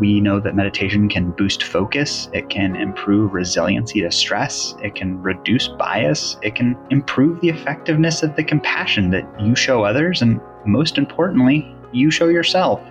We know that meditation can boost focus, it can improve resiliency to stress, it can reduce bias, it can improve the effectiveness of the compassion that you show others, and most importantly, you show yourself.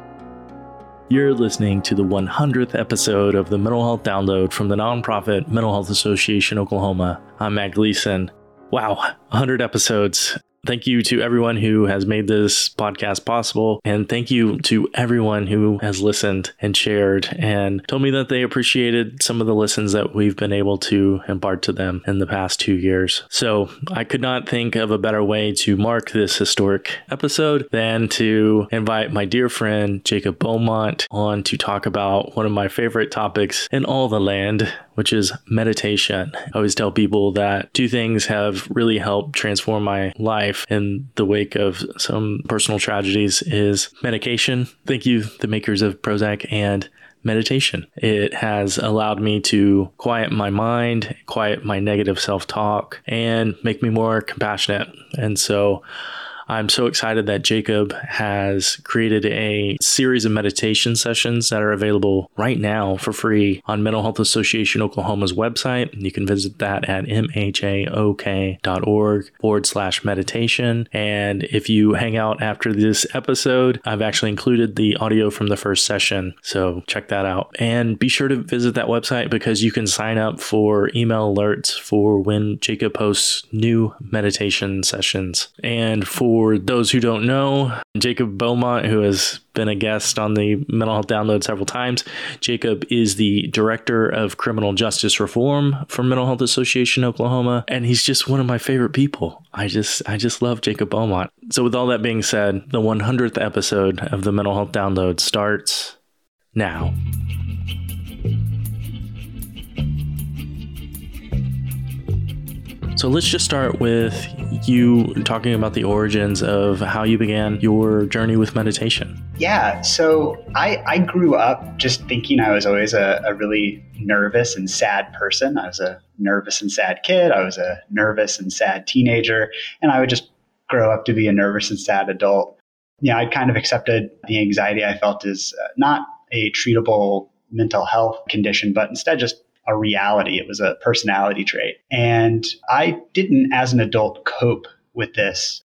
You're listening to the 100th episode of the Mental Health Download from the nonprofit Mental Health Association Oklahoma. I'm Matt Gleason. Wow, 100 episodes. Thank you to everyone who has made this podcast possible. And thank you to everyone who has listened and shared and told me that they appreciated some of the listens that we've been able to impart to them in the past two years. So I could not think of a better way to mark this historic episode than to invite my dear friend Jacob Beaumont on to talk about one of my favorite topics in all the land, which is meditation. I always tell people that two things have really helped transform my life in the wake of some personal tragedies is medication. Thank you, the makers of Prozac and meditation. It has allowed me to quiet my mind, quiet my negative self talk, and make me more compassionate. And so I'm so excited that Jacob has created a series of meditation sessions that are available right now for free on Mental Health Association Oklahoma's website. You can visit that at mhaok.org forward slash meditation. And if you hang out after this episode, I've actually included the audio from the first session. So check that out. And be sure to visit that website because you can sign up for email alerts for when Jacob posts new meditation sessions. And for for those who don't know, Jacob Beaumont, who has been a guest on the Mental Health Download several times, Jacob is the Director of Criminal Justice Reform for Mental Health Association Oklahoma, and he's just one of my favorite people. I just I just love Jacob Beaumont. So with all that being said, the 100th episode of the Mental Health Download starts now. So let's just start with you talking about the origins of how you began your journey with meditation. Yeah, so I, I grew up just thinking I was always a, a really nervous and sad person. I was a nervous and sad kid. I was a nervous and sad teenager, and I would just grow up to be a nervous and sad adult. Yeah, I kind of accepted the anxiety I felt as uh, not a treatable mental health condition, but instead just a reality. It was a personality trait. And I didn't, as an adult, cope with this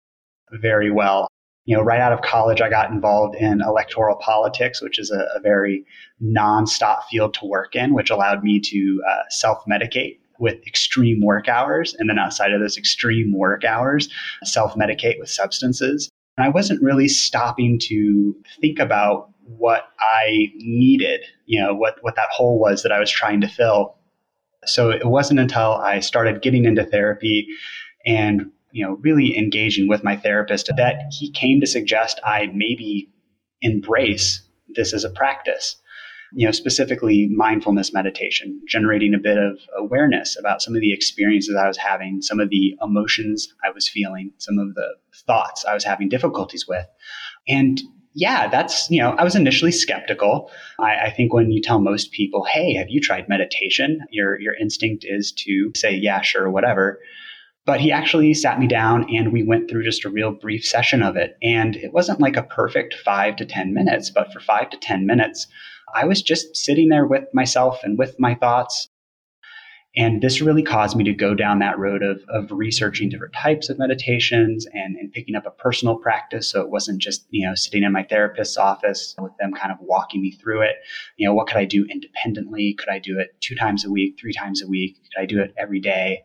very well. You know, right out of college, I got involved in electoral politics, which is a, a very nonstop field to work in, which allowed me to uh, self medicate with extreme work hours. And then outside of those extreme work hours, self medicate with substances. And I wasn't really stopping to think about what I needed, you know, what, what that hole was that I was trying to fill. So it wasn't until I started getting into therapy and, you know, really engaging with my therapist that he came to suggest I maybe embrace this as a practice. You know, specifically mindfulness meditation, generating a bit of awareness about some of the experiences I was having, some of the emotions I was feeling, some of the thoughts I was having difficulties with. And yeah, that's, you know, I was initially skeptical. I, I, think when you tell most people, hey, have you tried meditation? Your, your instinct is to say, yeah, sure, whatever. But he actually sat me down and we went through just a real brief session of it. And it wasn't like a perfect five to 10 minutes, but for five to 10 minutes, I was just sitting there with myself and with my thoughts and this really caused me to go down that road of, of researching different types of meditations and, and picking up a personal practice. So it wasn't just, you know, sitting in my therapist's office with them kind of walking me through it. You know, what could I do independently? Could I do it two times a week, three times a week? Could I do it every day?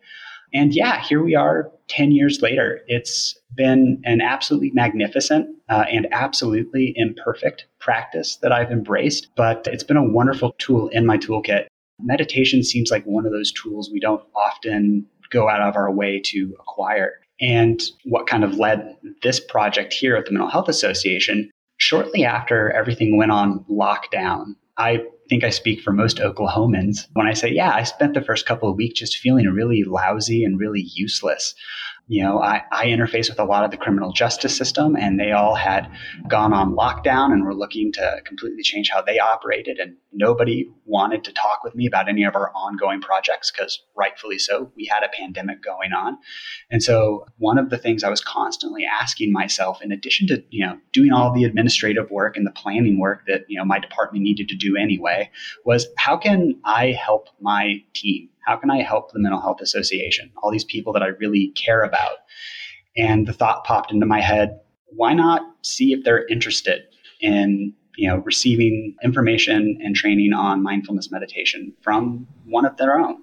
And yeah, here we are 10 years later. It's been an absolutely magnificent uh, and absolutely imperfect practice that I've embraced, but it's been a wonderful tool in my toolkit meditation seems like one of those tools we don't often go out of our way to acquire. And what kind of led this project here at the Mental Health Association, shortly after everything went on lockdown, I think I speak for most Oklahomans when I say, yeah, I spent the first couple of weeks just feeling really lousy and really useless. You know, I, I interface with a lot of the criminal justice system, and they all had gone on lockdown and were looking to completely change how they operated. And nobody wanted to talk with me about any of our ongoing projects because, rightfully so, we had a pandemic going on. And so, one of the things I was constantly asking myself, in addition to you know doing all the administrative work and the planning work that you know my department needed to do anyway, was how can I help my team? How can I help the Mental Health Association? All these people that I really care about. And the thought popped into my head why not see if they're interested in you know receiving information and training on mindfulness meditation from one of their own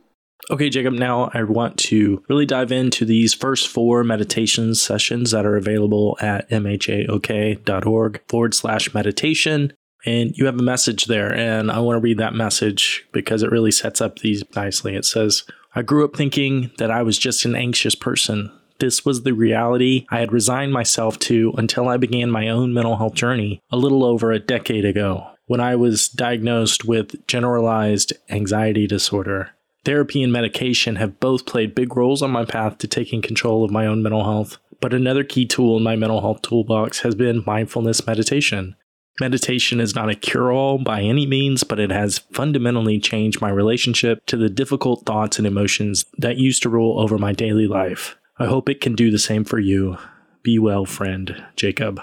Okay, Jacob, now I want to really dive into these first four meditation sessions that are available at mhaok.org forward slash meditation and you have a message there and i want to read that message because it really sets up these nicely. It says i grew up thinking that i was just an anxious person. This was the reality i had resigned myself to until i began my own mental health journey a little over a decade ago when i was diagnosed with generalized anxiety disorder. Therapy and medication have both played big roles on my path to taking control of my own mental health but another key tool in my mental health toolbox has been mindfulness meditation Meditation is not a cure all by any means, but it has fundamentally changed my relationship to the difficult thoughts and emotions that used to rule over my daily life. I hope it can do the same for you. Be well, friend, Jacob.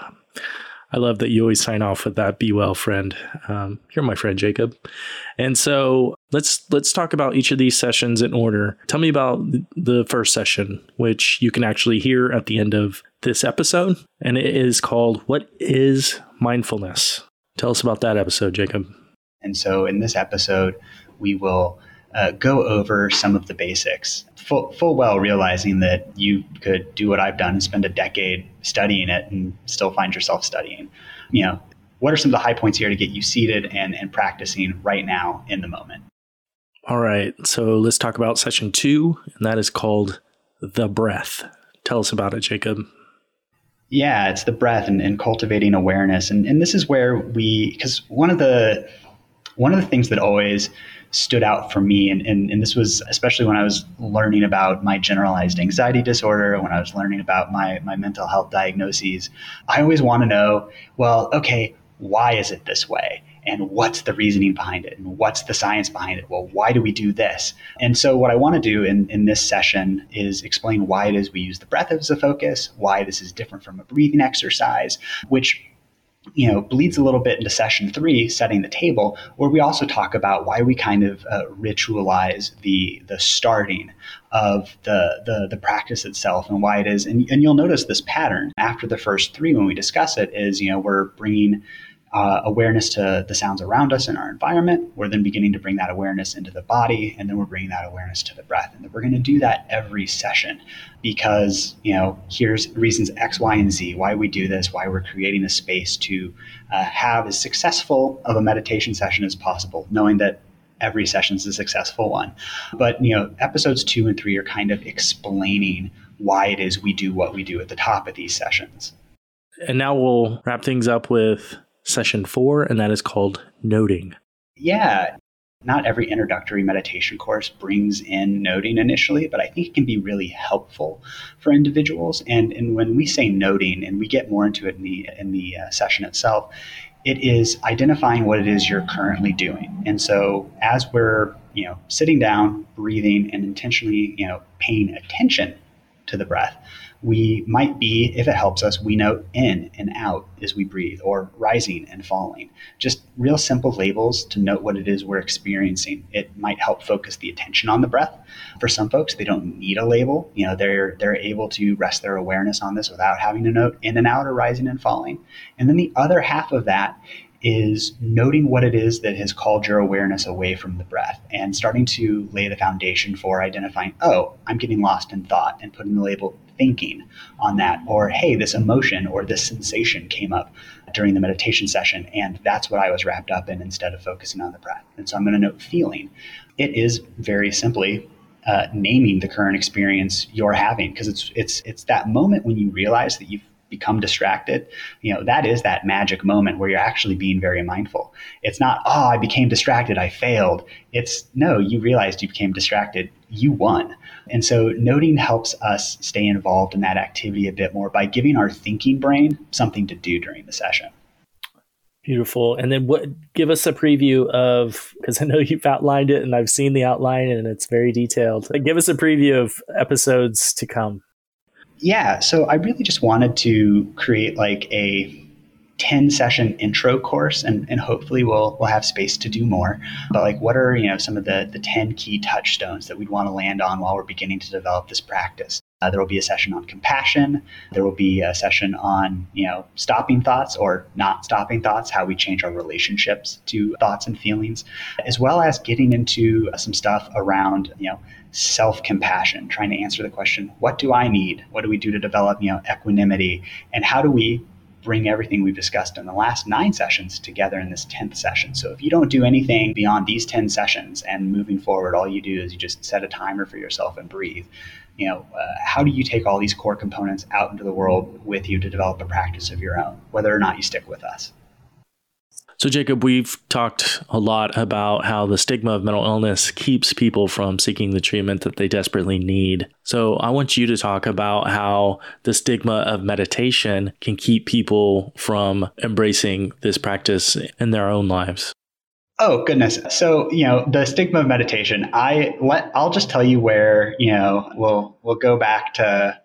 I love that you always sign off with that "Be well, friend." Um, you're my friend, Jacob. And so let's let's talk about each of these sessions in order. Tell me about the first session, which you can actually hear at the end of this episode, and it is called "What is Mindfulness." Tell us about that episode, Jacob. And so in this episode, we will uh, go over some of the basics, full, full well realizing that you could do what I've done and spend a decade studying it and still find yourself studying. You know, what are some of the high points here to get you seated and, and practicing right now in the moment? All right. So let's talk about session two, and that is called the breath. Tell us about it, Jacob. Yeah, it's the breath and, and cultivating awareness. And, and this is where we, because one of the, one of the things that always stood out for me. And, and, and this was especially when I was learning about my generalized anxiety disorder, when I was learning about my, my mental health diagnoses. I always want to know, well, okay, why is it this way? And what's the reasoning behind it and what's the science behind it? Well why do we do this? And so what i want to do in, in this session is explain why it is we use the breath as a focus why this is different from a breathing exercise which you know, bleeds a little bit into session three, setting the table, where we also talk about why we kind of uh, ritualize the the starting of the, the the practice itself and why it is. And, and you'll notice this pattern. After the first three when we discuss it is, you know, we're bringing uh, awareness to the sounds around us in our environment. We're then beginning to bring that awareness into the body, and then we're bringing that awareness to the breath. And we're going to do that every session because, you know, here's reasons X, Y, and Z why we do this, why we're creating a space to uh, have as successful of a meditation session as possible, knowing that every session is a successful one. But, you know, episodes two and three are kind of explaining why it is we do what we do at the top of these sessions. And now we'll wrap things up with session four, and that is called Noting. Yeah. Not every introductory meditation course brings in noting initially, but I think it can be really helpful for individuals. And, and when we say noting, and we get more into it in the, in the uh, session itself, it is identifying what it is you're currently doing. And so as we're, you know, sitting down, breathing, and intentionally, you know, paying attention to the breath, we might be, if it helps us, we note in and out as we breathe, or rising and falling. Just real simple labels to note what it is we're experiencing. It might help focus the attention on the breath. For some folks, they don't need a label. You know, they're they're able to rest their awareness on this without having to note in and out or rising and falling. And then the other half of that is noting what it is that has called your awareness away from the breath and starting to lay the foundation for identifying, oh, I'm getting lost in thought and putting the label thinking on that. Or, hey, this emotion or this sensation came up during the meditation session and that's what I was wrapped up in instead of focusing on the breath. And so I'm going to note feeling. It is very simply uh, naming the current experience you're having because it's it's it's that moment when you realize that you've become distracted, you know, that is that magic moment where you're actually being very mindful. It's not, oh, I became distracted, I failed. It's no, you realized you became distracted, you won. And so noting helps us stay involved in that activity a bit more by giving our thinking brain something to do during the session. Beautiful. And then what give us a preview of because I know you've outlined it and I've seen the outline and it's very detailed. Give us a preview of episodes to come. Yeah, so I really just wanted to create like a 10 session intro course and, and hopefully we'll we'll have space to do more. But like what are you know some of the the 10 key touchstones that we'd want to land on while we're beginning to develop this practice? Uh, there will be a session on compassion. There will be a session on you know stopping thoughts or not stopping thoughts how we change our relationships to thoughts and feelings as well as getting into some stuff around you know self compassion trying to answer the question what do i need what do we do to develop you know equanimity and how do we bring everything we've discussed in the last nine sessions together in this 10th session. So if you don't do anything beyond these 10 sessions and moving forward, all you do is you just set a timer for yourself and breathe. You know, uh, how do you take all these core components out into the world with you to develop a practice of your own, whether or not you stick with us? So, Jacob, we've talked a lot about how the stigma of mental illness keeps people from seeking the treatment that they desperately need. So, I want you to talk about how the stigma of meditation can keep people from embracing this practice in their own lives. Oh goodness. So, you know, the stigma of meditation, I let I'll just tell you where, you know, we'll we'll go back to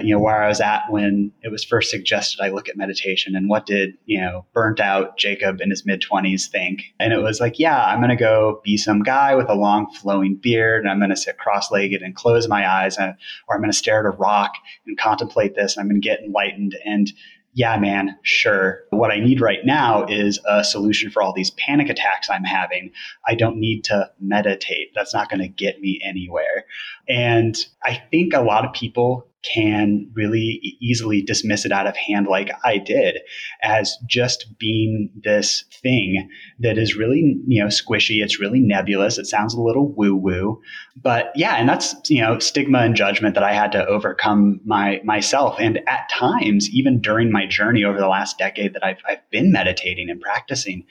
you know where I was at when it was first suggested I look at meditation and what did you know burnt out Jacob in his mid 20s think and it was like yeah I'm going to go be some guy with a long flowing beard and I'm going to sit cross-legged and close my eyes and, or I'm going to stare at a rock and contemplate this and I'm going to get enlightened and yeah, man, sure. What I need right now is a solution for all these panic attacks I'm having. I don't need to meditate. That's not going to get me anywhere. And I think a lot of people can really easily dismiss it out of hand like I did as just being this thing that is really, you know, squishy. It's really nebulous. It sounds a little woo woo. But yeah, and that's, you know, stigma and judgment that I had to overcome my myself. And at times, even during my journey over the last decade that I've, I've been meditating and practicing,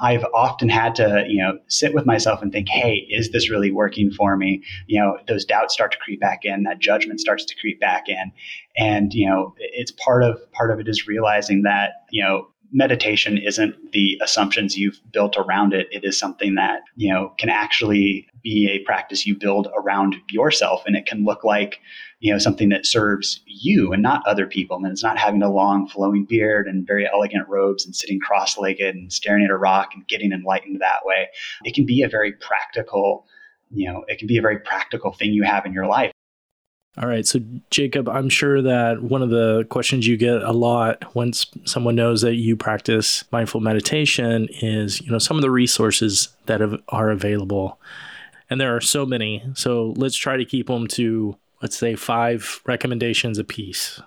I've often had to, you know, sit with myself and think, hey, is this really working for me? You know, those doubts start to creep back in, that judgment starts to creep back in. And, you know, it's part of part of it is realizing that, you know, meditation isn't the assumptions you've built around it. It is something that, you know, can actually be a practice you build around yourself. And it can look like, you know, something that serves you and not other people. And it's not having a long flowing beard and very elegant robes and sitting cross legged and staring at a rock and getting enlightened that way. It can be a very practical, you know, it can be a very practical thing you have in your life. All right. So, Jacob, I'm sure that one of the questions you get a lot once someone knows that you practice mindful meditation is, you know, some of the resources that are available. And there are so many. So, let's try to keep them to, let's say, five recommendations a piece.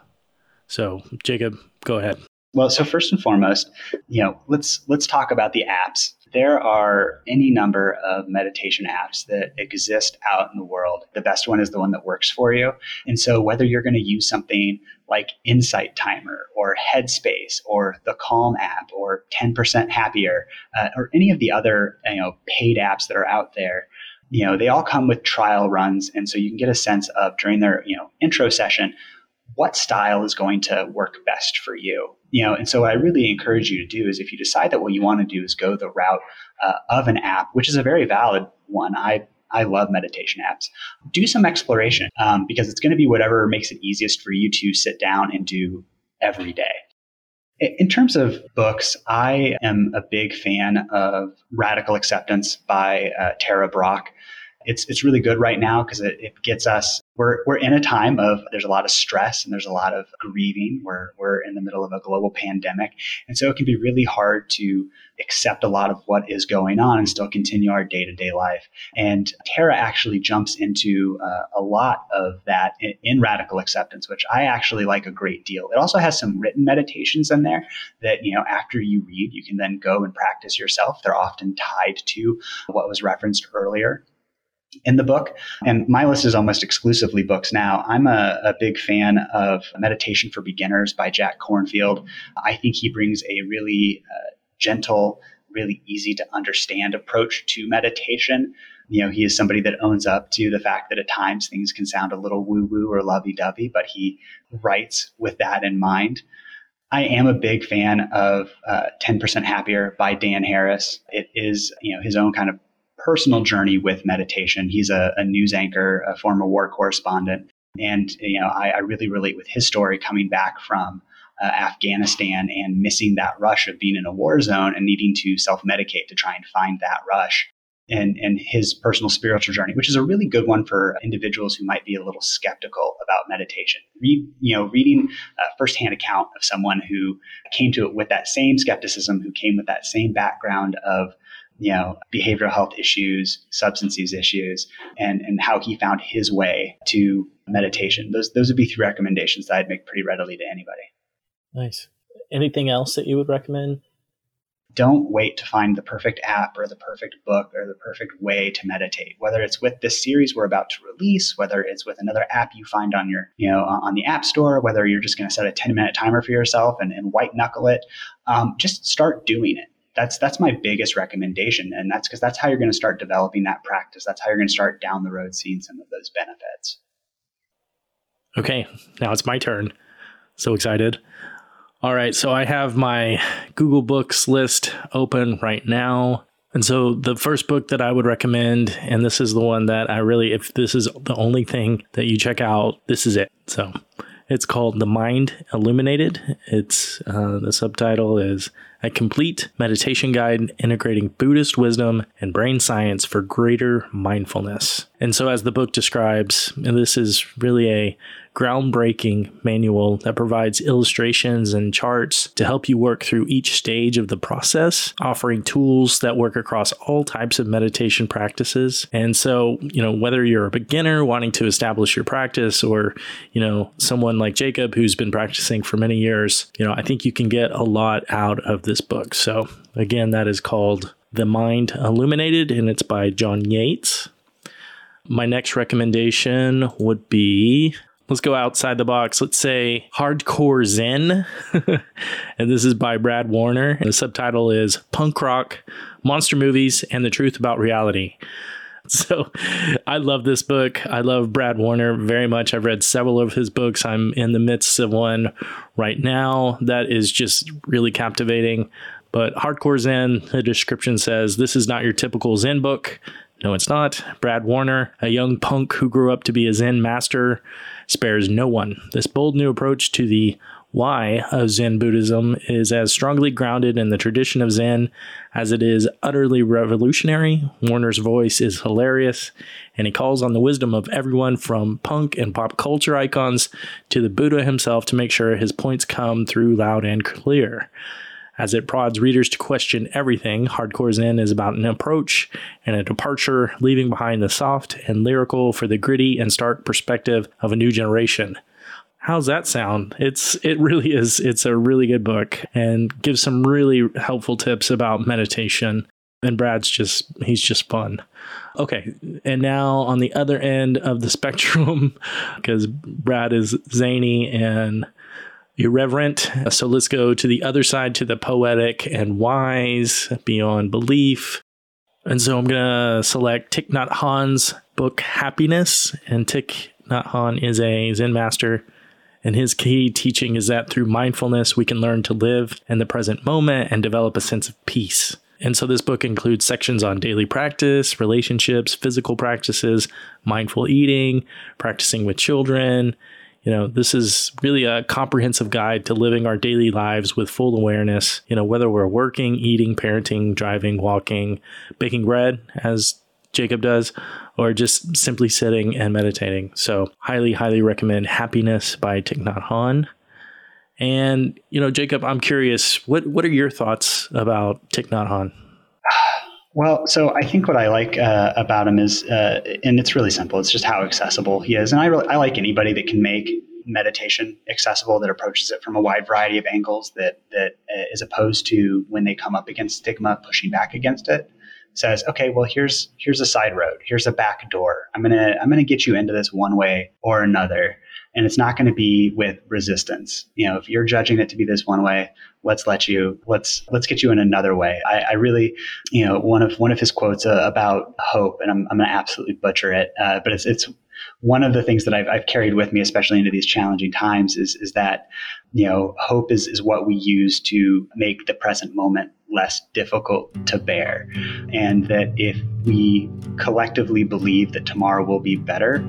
So, Jacob, go ahead. Well, so first and foremost, you know, let's let's talk about the apps there are any number of meditation apps that exist out in the world. The best one is the one that works for you. And so, whether you're going to use something like Insight Timer or Headspace or the Calm app or 10% Happier uh, or any of the other you know paid apps that are out there, you know they all come with trial runs, and so you can get a sense of during their you know intro session what style is going to work best for you you know and so what i really encourage you to do is if you decide that what you want to do is go the route uh, of an app which is a very valid one i I love meditation apps. Do some exploration um, because it's going to be whatever makes it easiest for you to sit down and do every day. In terms of books, I am a big fan of Radical Acceptance by uh, Tara Brach it's it's really good right now because it, it gets us we're we're in a time of there's a lot of stress and there's a lot of grieving. We're we're in the middle of a global pandemic. And so it can be really hard to accept a lot of what is going on and still continue our day-to-day life. And tara actually jumps into uh, a lot of that in, in radical acceptance which i actually like a great deal. It also has some written meditations in there that you know after you read you can then go and practice yourself. They're often tied to what was referenced earlier in the book. And my list is almost exclusively books now. I'm a, a, big fan of Meditation for Beginners by Jack Kornfield. I think he brings a really uh, gentle, really easy to understand approach to meditation. You know, he is somebody that owns up to the fact that at times things can sound a little woo woo or lovey dovey, but he writes with that in mind. I am a big fan of uh, 10% Happier by Dan Harris. It is, you know, his own kind of personal journey with meditation. He's a, a news anchor, a former war correspondent. And, you know, I, I really relate with his story coming back from uh, Afghanistan and missing that rush of being in a war zone and needing to self medicate to try and find that rush. And, and his personal spiritual journey, which is a really good one for individuals who might be a little skeptical about meditation. Read, you know, reading a firsthand account of someone who came to it with that same skepticism, who came with that same background of you know, behavioral health issues, substance use issues, and, and how he found his way to meditation. Those, those would be three recommendations that I'd make pretty readily to anybody. Nice. Anything else that you would recommend? Don't wait to find the perfect app or the perfect book or the perfect way to meditate. Whether it's with this series we're about to release, whether it's with another app you find on your, you know, on the app store, whether you're just going to set a 10 minute timer for yourself and, and white knuckle it, um, just start doing it that's that's my biggest recommendation and that's because that's how you're going to start developing that practice that's how you're going to start down the road seeing some of those benefits okay now it's my turn so excited all right, so I have my Google Books list open right now. And so the first book that I would recommend, and this is the one that I really, if this is the only thing that you check out, this is it. So it's called The Mind Illuminated. It's uh, the subtitle is a complete meditation guide integrating Buddhist wisdom and brain science for greater mindfulness. And so, as the book describes, this is really a groundbreaking manual that provides illustrations and charts to help you work through each stage of the process, offering tools that work across all types of meditation practices. And so, you know, whether you're a beginner wanting to establish your practice or, you know, someone like Jacob who's been practicing for many years, you know, I think you can get a lot out of this book. So, again, that is called The Mind Illuminated, and it's by John Yates. My next recommendation would be let's go outside the box. Let's say Hardcore Zen. and this is by Brad Warner. The subtitle is Punk Rock, Monster Movies, and the Truth About Reality. So I love this book. I love Brad Warner very much. I've read several of his books. I'm in the midst of one right now that is just really captivating. But Hardcore Zen, the description says this is not your typical Zen book. No, it's not. Brad Warner, a young punk who grew up to be a Zen master, spares no one. This bold new approach to the why of Zen Buddhism is as strongly grounded in the tradition of Zen as it is utterly revolutionary. Warner's voice is hilarious, and he calls on the wisdom of everyone from punk and pop culture icons to the Buddha himself to make sure his points come through loud and clear. As it prods readers to question everything, Hardcore Zen is about an approach and a departure, leaving behind the soft and lyrical for the gritty and stark perspective of a new generation. How's that sound? It's it really is. It's a really good book and gives some really helpful tips about meditation. And Brad's just he's just fun. Okay, and now on the other end of the spectrum, because Brad is zany and irreverent. So let's go to the other side, to the poetic and wise, beyond belief. And so I'm going to select Thich Nhat book, Happiness. And Thich Nhat is a Zen master. And his key teaching is that through mindfulness, we can learn to live in the present moment and develop a sense of peace. And so this book includes sections on daily practice, relationships, physical practices, mindful eating, practicing with children, you know, this is really a comprehensive guide to living our daily lives with full awareness, you know, whether we're working, eating, parenting, driving, walking, baking bread, as Jacob does, or just simply sitting and meditating. So, highly, highly recommend Happiness by Thich Nhat Hanh. And, you know, Jacob, I'm curious, what, what are your thoughts about Thich Nhat Hanh? Well, so I think what I like uh, about him is, uh, and it's really simple. It's just how accessible he is, and I really I like anybody that can make meditation accessible that approaches it from a wide variety of angles that that uh, is opposed to when they come up against stigma pushing back against it says okay well here's here's a side road here's a back door i'm gonna i'm gonna get you into this one way or another and it's not going to be with resistance. You know, if you're judging it to be this one way, let's let you let's let's get you in another way. I, I really, you know, one of one of his quotes uh, about hope, and I'm I'm going to absolutely butcher it, uh, but it's it's one of the things that I've, I've carried with me, especially into these challenging times, is is that you know hope is is what we use to make the present moment less difficult to bear, and that if we collectively believe that tomorrow will be better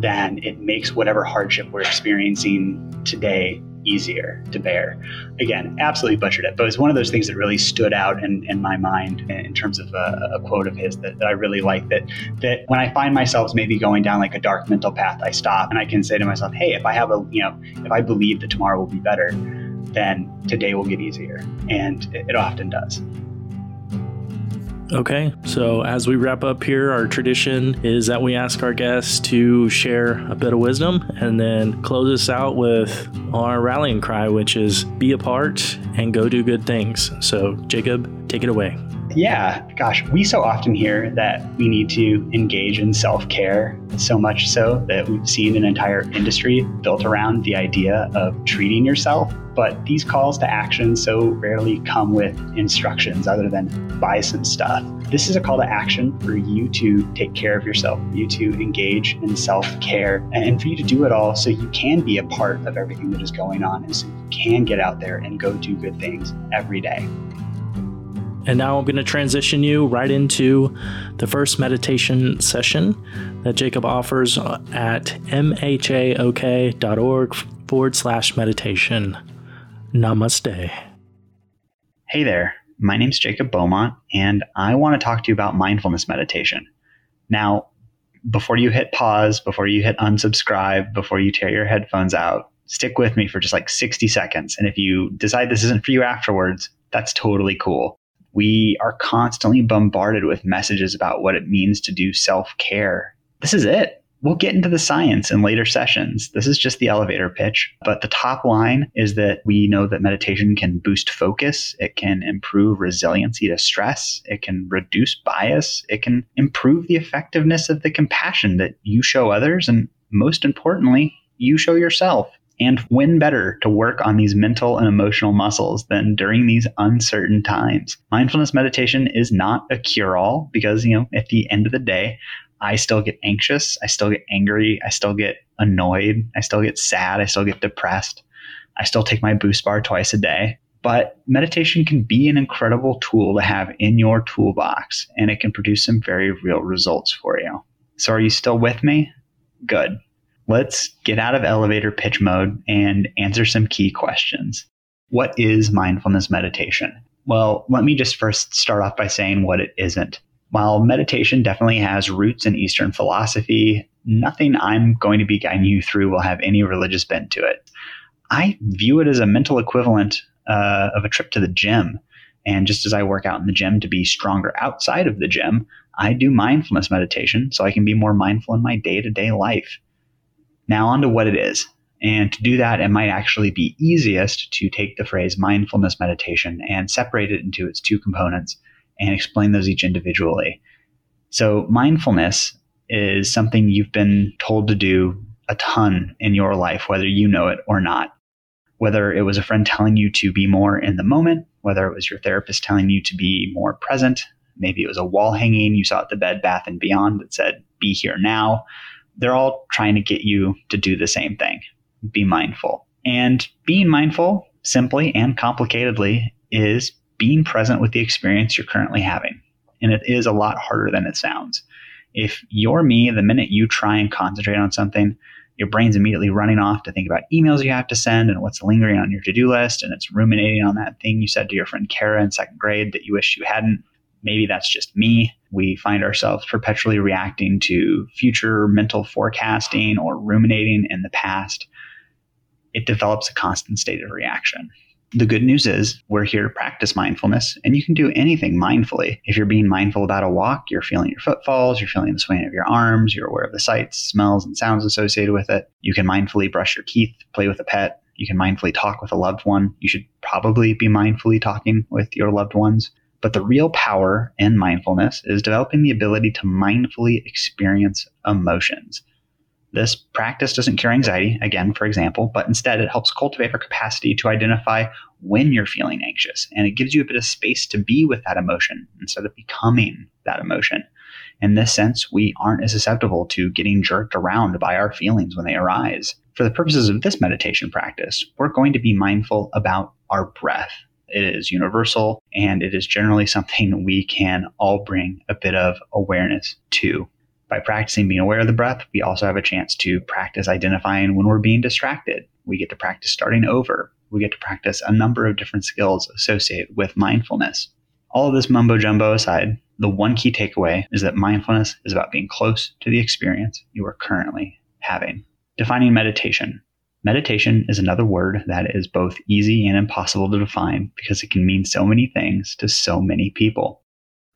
then it makes whatever hardship we're experiencing today easier to bear. Again, absolutely butchered it, but it's one of those things that really stood out in, in my mind in terms of a, a quote of his that, that I really like. That that when I find myself maybe going down like a dark mental path, I stop and I can say to myself, "Hey, if I have a you know, if I believe that tomorrow will be better, then today will get easier," and it, often does. Okay, so as we wrap up here, our tradition is that we ask our guests to share a bit of wisdom and then close us out with our rallying cry, which is be a part and go do good things. So, Jacob, take it away. Yeah, gosh, we so often hear that we need to engage in self care, so much so that we've seen an entire industry built around the idea of treating yourself. But these calls to action so rarely come with instructions other than buy some stuff. This is a call to action for you to take care of yourself, you to engage in self care, and for you to do it all so you can be a part of everything that is going on and so you can get out there and go do good things every day. And now I'm going to transition you right into the first meditation session that Jacob offers at mhaok.org forward slash meditation. Namaste. Hey there, my name's Jacob Beaumont, and I want to talk to you about mindfulness meditation. Now, before you hit pause, before you hit unsubscribe, before you tear your headphones out, stick with me for just like 60 seconds. And if you decide this isn't for you afterwards, that's totally cool we are constantly bombarded with messages about what it means to do self care. This is it. We'll get into the science in later sessions. This is just the elevator pitch. But the top line is that we know that meditation can boost focus, it can improve resiliency to stress, it can reduce bias, it can improve the effectiveness of the compassion that you show others, and most importantly, you show yourself. And when better to work on these mental and emotional muscles than during these uncertain times? Mindfulness meditation is not a cure all because, you know, at the end of the day, I still get anxious. I still get angry. I still get annoyed. I still get sad. I still get depressed. I still take my BuSpar twice a day. But meditation can be an incredible tool to have in your toolbox, and it can produce some very real results for you. So, are you still with me? Good let's get out of elevator pitch mode and answer some key questions. What is mindfulness meditation? Well, let me just first start off by saying what it isn't. While meditation definitely has roots in Eastern philosophy, nothing I'm going to be guiding you through will have any religious bent to it. I view it as a mental equivalent uh, of a trip to the gym. And just as I work out in the gym to be stronger outside of the gym, I do mindfulness meditation so I can be more mindful in my day to day life. Now, on to what it is. And to do that, it might actually be easiest to take the phrase mindfulness meditation and separate it into its two components and explain those each individually. So, mindfulness is something you've been told to do a ton in your life, whether you know it or not. Whether it was a friend telling you to be more in the moment, whether it was your therapist telling you to be more present, maybe it was a wall hanging you saw at the Bed Bath and Beyond that said, be here now they're all trying to get you to do the same thing be mindful. And being mindful, simply and complicatedly, is being present with the experience you're currently having. And it is a lot harder than it sounds. If you're me, the minute you try and concentrate on something, your brain's immediately running off to think about emails you have to send and what's lingering on your to do list. And it's ruminating on that thing you said to your friend Kara in second grade that you wish you hadn't. Maybe that's just me. We find ourselves perpetually reacting to future mental forecasting or ruminating in the past. It develops a constant state of reaction. The good news is we're here to practice mindfulness, and you can do anything mindfully. If you're being mindful about a walk, you're feeling your footfalls, you're feeling the swaying of your arms, you're aware of the sights, smells, and sounds associated with it. You can mindfully brush your teeth, play with a pet. You can mindfully talk with a loved one. You should probably be mindfully talking with your loved ones. But the real power in mindfulness is developing the ability to mindfully experience emotions. This practice doesn't cure anxiety, again, for example, but instead it helps cultivate our capacity to identify when you're feeling anxious. And it gives you a bit of space to be with that emotion instead of becoming that emotion. In this sense, we aren't as susceptible to getting jerked around by our feelings when they arise. For the purposes of this meditation practice, we're going to be mindful about our breath. It is universal and it is generally something we can all bring a bit of awareness to. By practicing being aware of the breath, we also have a chance to practice identifying when we're being distracted. We get to practice starting over. We get to practice a number of different skills associated with mindfulness. All of this mumbo jumbo aside, the one key takeaway is that mindfulness is about being close to the experience you are currently having. Defining meditation. Meditation is another word that is both easy and impossible to define because it can mean so many things to so many people.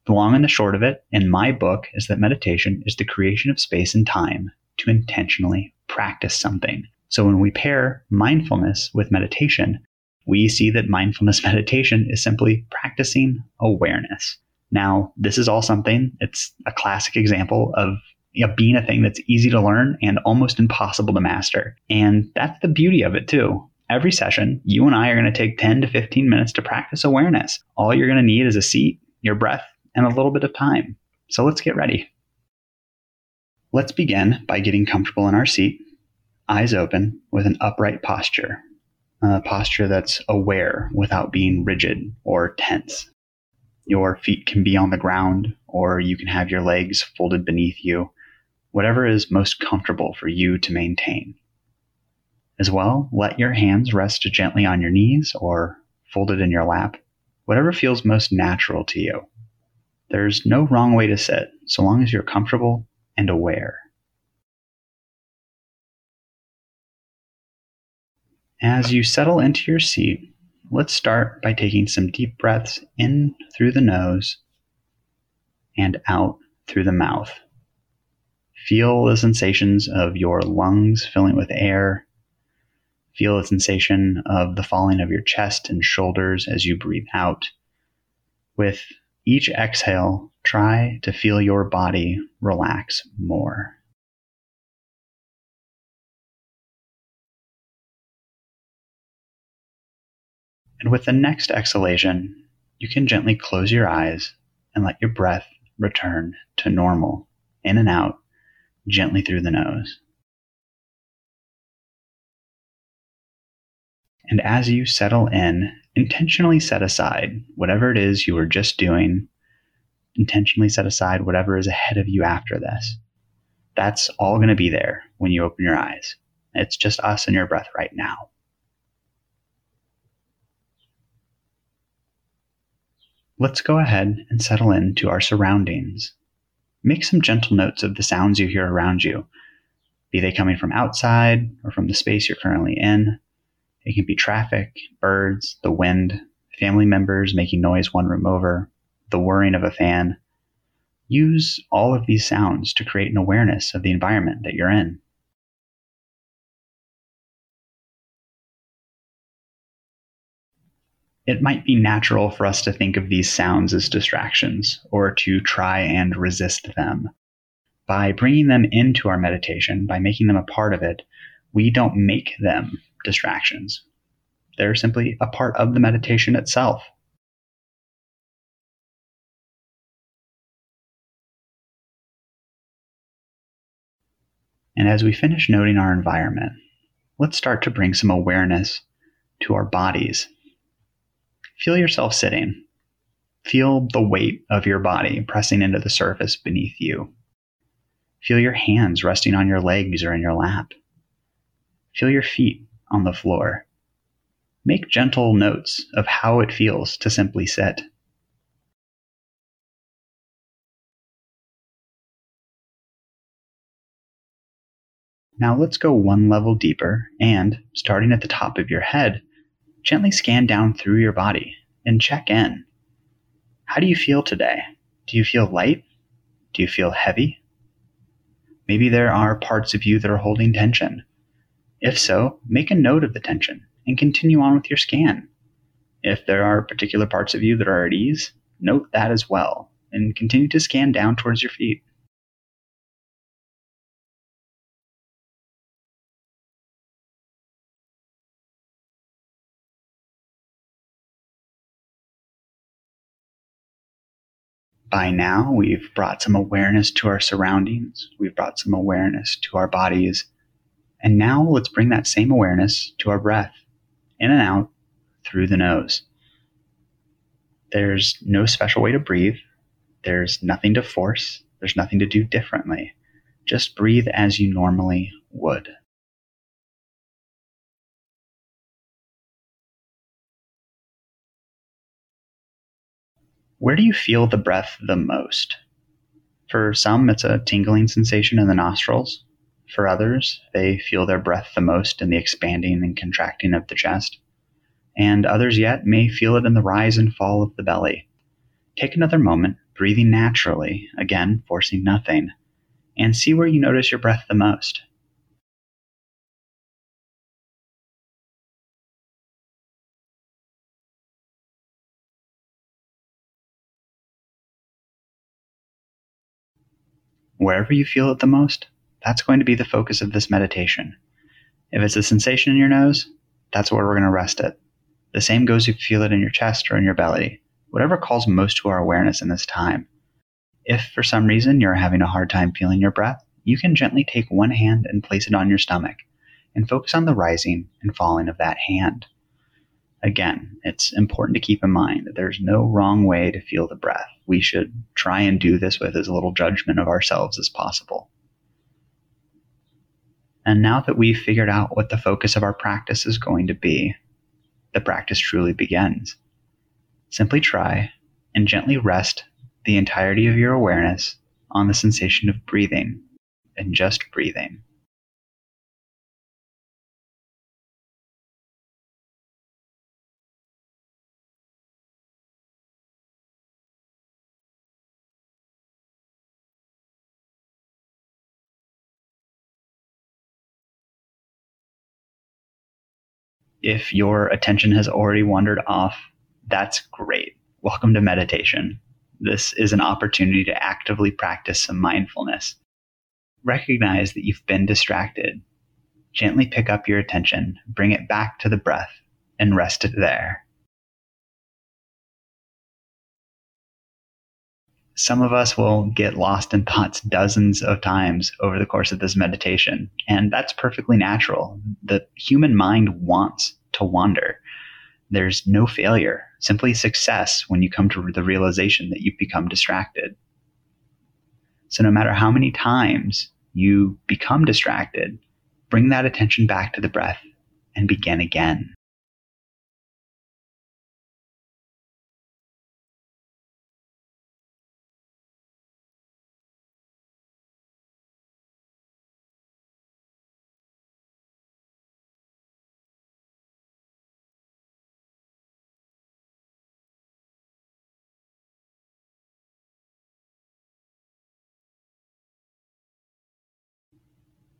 The long and the short of it, in my book, is that meditation is the creation of space and time to intentionally practice something. So when we pair mindfulness with meditation, we see that mindfulness meditation is simply practicing awareness. Now, this is all something, it's a classic example of being a thing that's easy to learn and almost impossible to master. And that's the beauty of it, too. Every session, you and I are going to take 10 to 15 minutes to practice awareness. All you're going to need is a seat, your breath, and a little bit of time. So let's get ready. Let's begin by getting comfortable in our seat, eyes open, with an upright posture, a posture that's aware without being rigid or tense. Your feet can be on the ground, or you can have your legs folded beneath you, whatever is most comfortable for you to maintain. As well, let your hands rest gently on your knees or folded in your lap, whatever feels most natural to you. There's no wrong way to sit, so long as you're comfortable and aware. As you settle into your seat, let's start by taking some deep breaths in through the nose and out through the mouth. Feel the sensations of your lungs filling with air. Feel the sensation of the falling of your chest and shoulders as you breathe out. With each exhale, try to feel your body relax more. And with the next exhalation, you can gently close your eyes and let your breath return to normal, in and out, gently through the nose. And as you settle in, intentionally set aside whatever it is you were just doing. Intentionally set aside whatever is ahead of you after this. That's all going to be there when you open your eyes. It's just us and your breath right now. Let's go ahead and settle into our surroundings. Make some gentle notes of the sounds you hear around you, be they coming from outside or from the space you're currently in. It can be traffic, birds, the wind, family members making noise one room over, the whirring of a fan. Use all of these sounds to create an awareness of the environment that you're in. It might be natural for us to think of these sounds as distractions or to try and resist them. By bringing them into our meditation, by making them a part of it, we don't make them distractions. They're simply a part of the meditation itself. And as we finish noting our environment, let's start to bring some awareness to our bodies. Feel yourself sitting. Feel the weight of your body pressing into the surface beneath you. Feel your hands resting on your legs or in your lap. Feel your feet on the floor. Make gentle notes of how it feels to simply sit. Now let's go one level deeper and, starting at the top of your head, gently scan down through your body and check in. How do you feel today? Do you feel light? Do you feel heavy? Maybe there are parts of you that are holding tension. If so, make a note of the tension and continue on with your scan. If there are particular parts of you that are at ease, note that as well and continue to scan down towards your feet. By now, we've brought some awareness to our surroundings, we've brought some awareness to our bodies, and now let's bring that same awareness to our breath in and out through the nose. There's no special way to breathe. There's nothing to force. There's nothing to do differently. Just breathe as you normally would. Where do you feel the breath the most? For some, it's a tingling sensation in the nostrils. For others, they feel their breath the most in the expanding and contracting of the chest. And others yet may feel it in the rise and fall of the belly. Take another moment, breathing naturally, again, forcing nothing, and see where you notice your breath the most. Wherever you feel it the most, that's going to be the focus of this meditation. If it's a sensation in your nose, that's where we're going to rest it. The same goes if you feel it in your chest or in your belly, whatever calls most to our awareness in this time. If for some reason you're having a hard time feeling your breath, you can gently take one hand and place it on your stomach and focus on the rising and falling of that hand. Again, it's important to keep in mind that there's no wrong way to feel the breath. We should try and do this with as little judgment of ourselves as possible. And now that we've figured out what the focus of our practice is going to be, the practice truly begins. Simply try and gently rest the entirety of your awareness on the sensation of breathing and just breathing. If your attention has already wandered off, that's great. Welcome to meditation. This is an opportunity to actively practice some mindfulness. Recognize that you've been distracted. Gently pick up your attention, bring it back to the breath, and rest it there. Some of us will get lost in thoughts dozens of times over the course of this meditation, and that's perfectly natural. The human mind wants to wander. There's no failure, simply success when you come to the realization that you've become distracted. So, no matter how many times you become distracted, bring that attention back to the breath and begin again.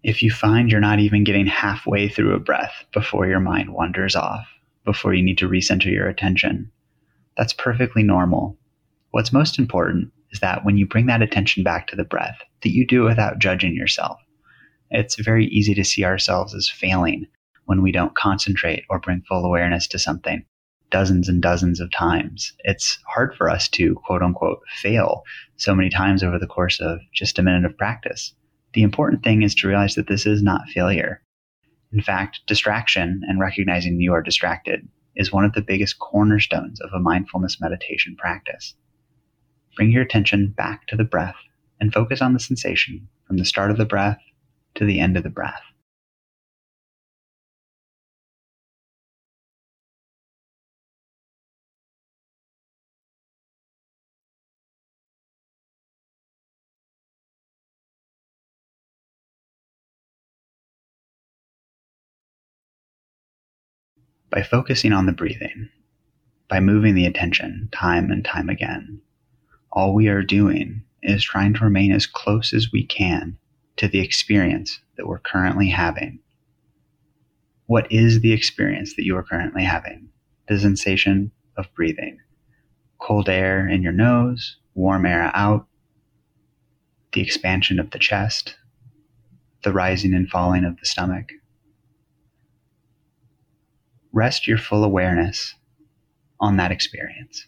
If you find you're not even getting halfway through a breath before your mind wanders off, before you need to recenter your attention, that's perfectly normal. What's most important is that when you bring that attention back to the breath, that you do it without judging yourself. It's very easy to see ourselves as failing when we don't concentrate or bring full awareness to something dozens and dozens of times. It's hard for us to quote unquote fail so many times over the course of just a minute of practice. The important thing is to realize that this is not failure. In fact, distraction and recognizing you are distracted is one of the biggest cornerstones of a mindfulness meditation practice. Bring your attention back to the breath and focus on the sensation from the start of the breath to the end of the breath. By focusing on the breathing, by moving the attention time and time again, all we are doing is trying to remain as close as we can to the experience that we're currently having. What is the experience that you are currently having? The sensation of breathing. Cold air in your nose, warm air out, the expansion of the chest, the rising and falling of the stomach rest your full awareness on that experience.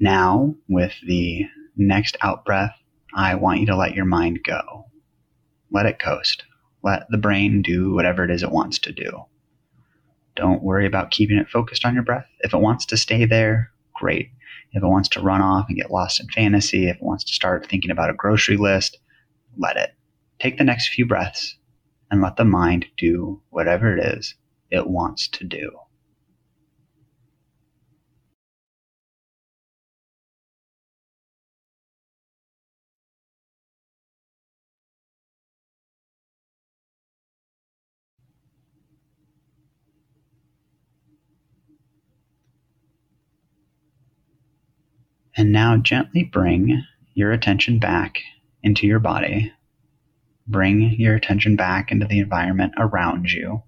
Now, with the next out breath, I want you to let your mind go. Let it coast. Let the brain do whatever it is it wants to do. Don't worry about keeping it focused on your breath. If it wants to stay there, great. If it wants to run off and get lost in fantasy, if it wants to start thinking about a grocery list, let it. Take the next few breaths and let the mind do whatever it is it wants to do. And now gently bring your attention back into your body. Bring your attention back into the environment around you.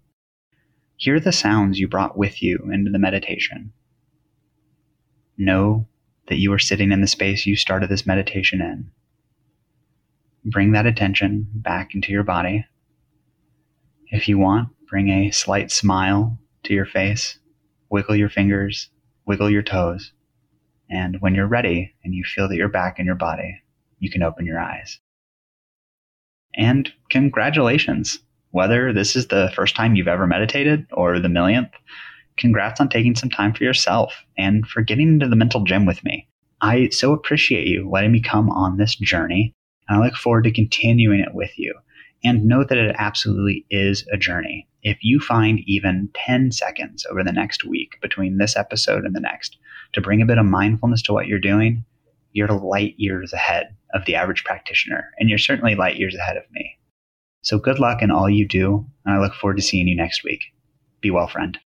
Hear the sounds you brought with you into the meditation. Know that you are sitting in the space you started this meditation in. Bring that attention back into your body. If you want, bring a slight smile to your face. Wiggle your fingers, wiggle your toes. And when you're ready and you feel that you're back in your body, you can open your eyes. And congratulations. Whether this is the first time you've ever meditated or the millionth, congrats on taking some time for yourself and for getting into the mental gym with me. I so appreciate you letting me come on this journey, and I look forward to continuing it with you. And know that it absolutely is a journey. If you find even 10 seconds over the next week between this episode and the next to bring a bit of mindfulness to what you're doing, you're light years ahead of the average practitioner, and you're certainly light years ahead of me. So good luck in all you do, and I look forward to seeing you next week. Be well, friend.